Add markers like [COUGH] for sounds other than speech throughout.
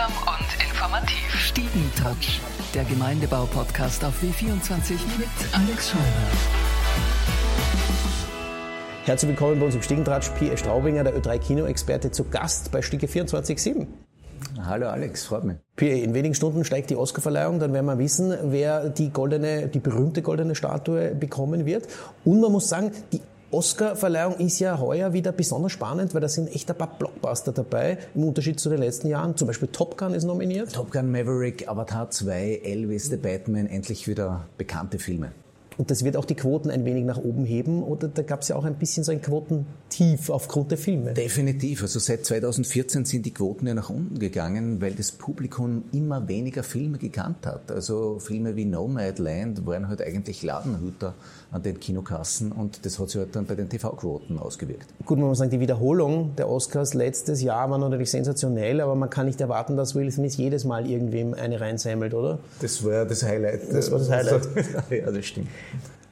Unterhaltsam und informativ. Stiegentouch, der Gemeindebau-Podcast auf W24 mit Alex Scheuer. Herzlich willkommen bei uns im Stiegentratsch. P.E. Straubinger, der Ö3-Kino-Experte, zu Gast bei Stiege 24.7. Hallo Alex, freut mich. P.E. in wenigen Stunden steigt die Oscarverleihung, dann werden wir wissen, wer die goldene, die berühmte goldene Statue bekommen wird. Und man muss sagen, die Oscar-Verleihung ist ja heuer wieder besonders spannend, weil da sind echt ein paar Blockbuster dabei, im Unterschied zu den letzten Jahren. Zum Beispiel Top Gun ist nominiert. Top Gun Maverick, Avatar 2, Elvis, The Batman, endlich wieder bekannte Filme. Und das wird auch die Quoten ein wenig nach oben heben. Oder da gab es ja auch ein bisschen so ein Quotentief aufgrund der Filme. Definitiv. Also seit 2014 sind die Quoten ja nach unten gegangen, weil das Publikum immer weniger Filme gekannt hat. Also Filme wie Nomadland waren halt eigentlich Ladenhüter an den Kinokassen und das hat sich halt dann bei den TV-Quoten ausgewirkt. Gut, man muss sagen, die Wiederholung der Oscars letztes Jahr war natürlich sensationell, aber man kann nicht erwarten, dass Will Smith jedes Mal irgendwem eine reinsammelt, oder? Das war das Highlight. Das war das Highlight. [LAUGHS] ja, das stimmt.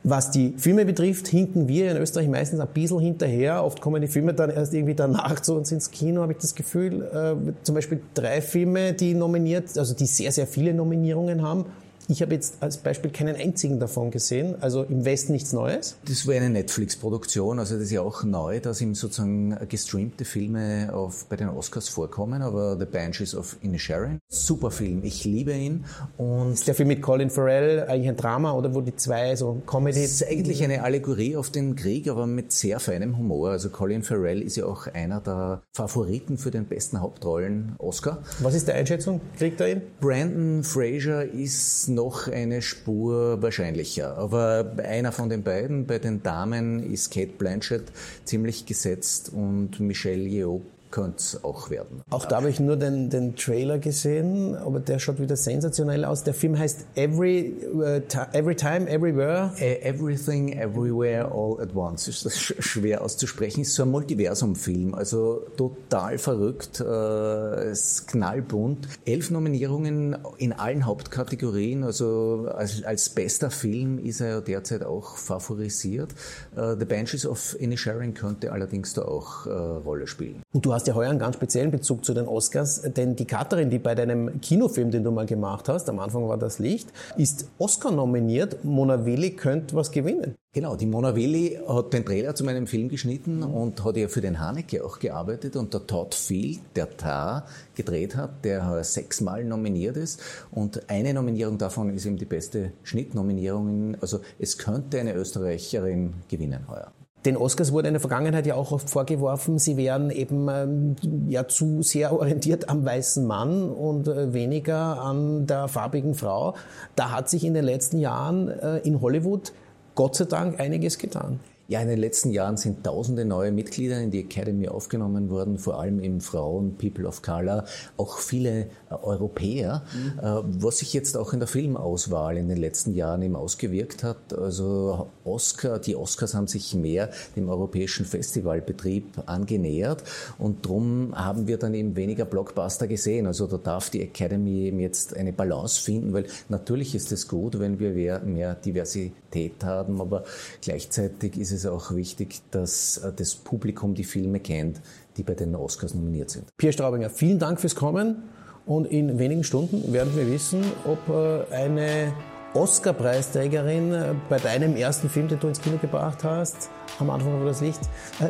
Was die Filme betrifft, hinken wir in Österreich meistens ein bisschen hinterher. Oft kommen die Filme dann erst irgendwie danach zu uns ins Kino, habe ich das Gefühl. Äh, zum Beispiel drei Filme, die nominiert, also die sehr, sehr viele Nominierungen haben. Ich habe jetzt als Beispiel keinen einzigen davon gesehen, also im Westen nichts Neues. Das war eine Netflix-Produktion, also das ist ja auch neu, dass ihm sozusagen gestreamte Filme auf, bei den Oscars vorkommen, aber The Banshees of Inisherin, super Film, ich liebe ihn. Und ist der Film mit Colin Farrell eigentlich ein Drama oder wo die zwei so Comedy... Das ist eigentlich eine Allegorie auf den Krieg, aber mit sehr feinem Humor. Also Colin Farrell ist ja auch einer der Favoriten für den besten Hauptrollen Oscar. Was ist die Einschätzung? Kriegt er ihn? Brandon Fraser ist noch eine Spur wahrscheinlicher. Aber einer von den beiden, bei den Damen, ist Kate Blanchett ziemlich gesetzt und Michelle Yeoh könnte es auch werden. Auch da habe ich nur den, den Trailer gesehen, aber der schaut wieder sensationell aus. Der Film heißt Every, uh, Every Time, Everywhere. Everything, Everywhere, All at Once. Ist das schwer auszusprechen. Ist so ein Multiversum-Film, also total verrückt. Äh, ist knallbunt. Elf Nominierungen in allen Hauptkategorien. Also als, als bester Film ist er derzeit auch favorisiert. Uh, The Banshees of Inisherin könnte allerdings da auch uh, Rolle spielen. Und du hast ja heuer einen ganz speziellen Bezug zu den Oscars, denn die Katharin, die bei deinem Kinofilm, den du mal gemacht hast, am Anfang war das Licht, ist Oscar nominiert. Mona Willi könnte was gewinnen. Genau, die Mona Willi hat den Trailer zu meinem Film geschnitten und hat ja für den Haneke auch gearbeitet und der Todd Field, der Tar gedreht hat, der sechsmal nominiert ist und eine Nominierung davon ist eben die beste Schnittnominierung. Also es könnte eine Österreicherin gewinnen heuer. Den Oscars wurde in der Vergangenheit ja auch oft vorgeworfen, sie wären eben ähm, ja zu sehr orientiert am weißen Mann und äh, weniger an der farbigen Frau. Da hat sich in den letzten Jahren äh, in Hollywood Gott sei Dank einiges getan. Ja, in den letzten Jahren sind tausende neue Mitglieder in die Academy aufgenommen worden, vor allem eben Frauen, People of Color, auch viele äh, Europäer, mhm. äh, was sich jetzt auch in der Filmauswahl in den letzten Jahren eben ausgewirkt hat. Also Oscar, die Oscars haben sich mehr dem europäischen Festivalbetrieb angenähert und darum haben wir dann eben weniger Blockbuster gesehen. Also da darf die Academy eben jetzt eine Balance finden, weil natürlich ist es gut, wenn wir mehr Diversität haben, aber gleichzeitig ist es ist auch wichtig, dass äh, das Publikum die Filme kennt, die bei den Oscars nominiert sind. Pierre Straubinger, vielen Dank fürs Kommen und in wenigen Stunden werden wir wissen, ob äh, eine Oscar-Preisträgerin äh, bei deinem ersten Film, den du ins Kino gebracht hast, am Anfang über das Licht,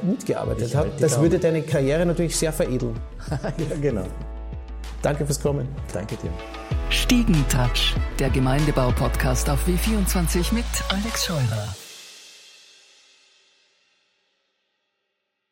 mitgearbeitet hat. Das würde deine Karriere natürlich sehr veredeln. [LAUGHS] ja, genau. Danke fürs Kommen. Danke dir. Stiegentouch, der Gemeindebau-Podcast auf W24 mit Alex Scheurer.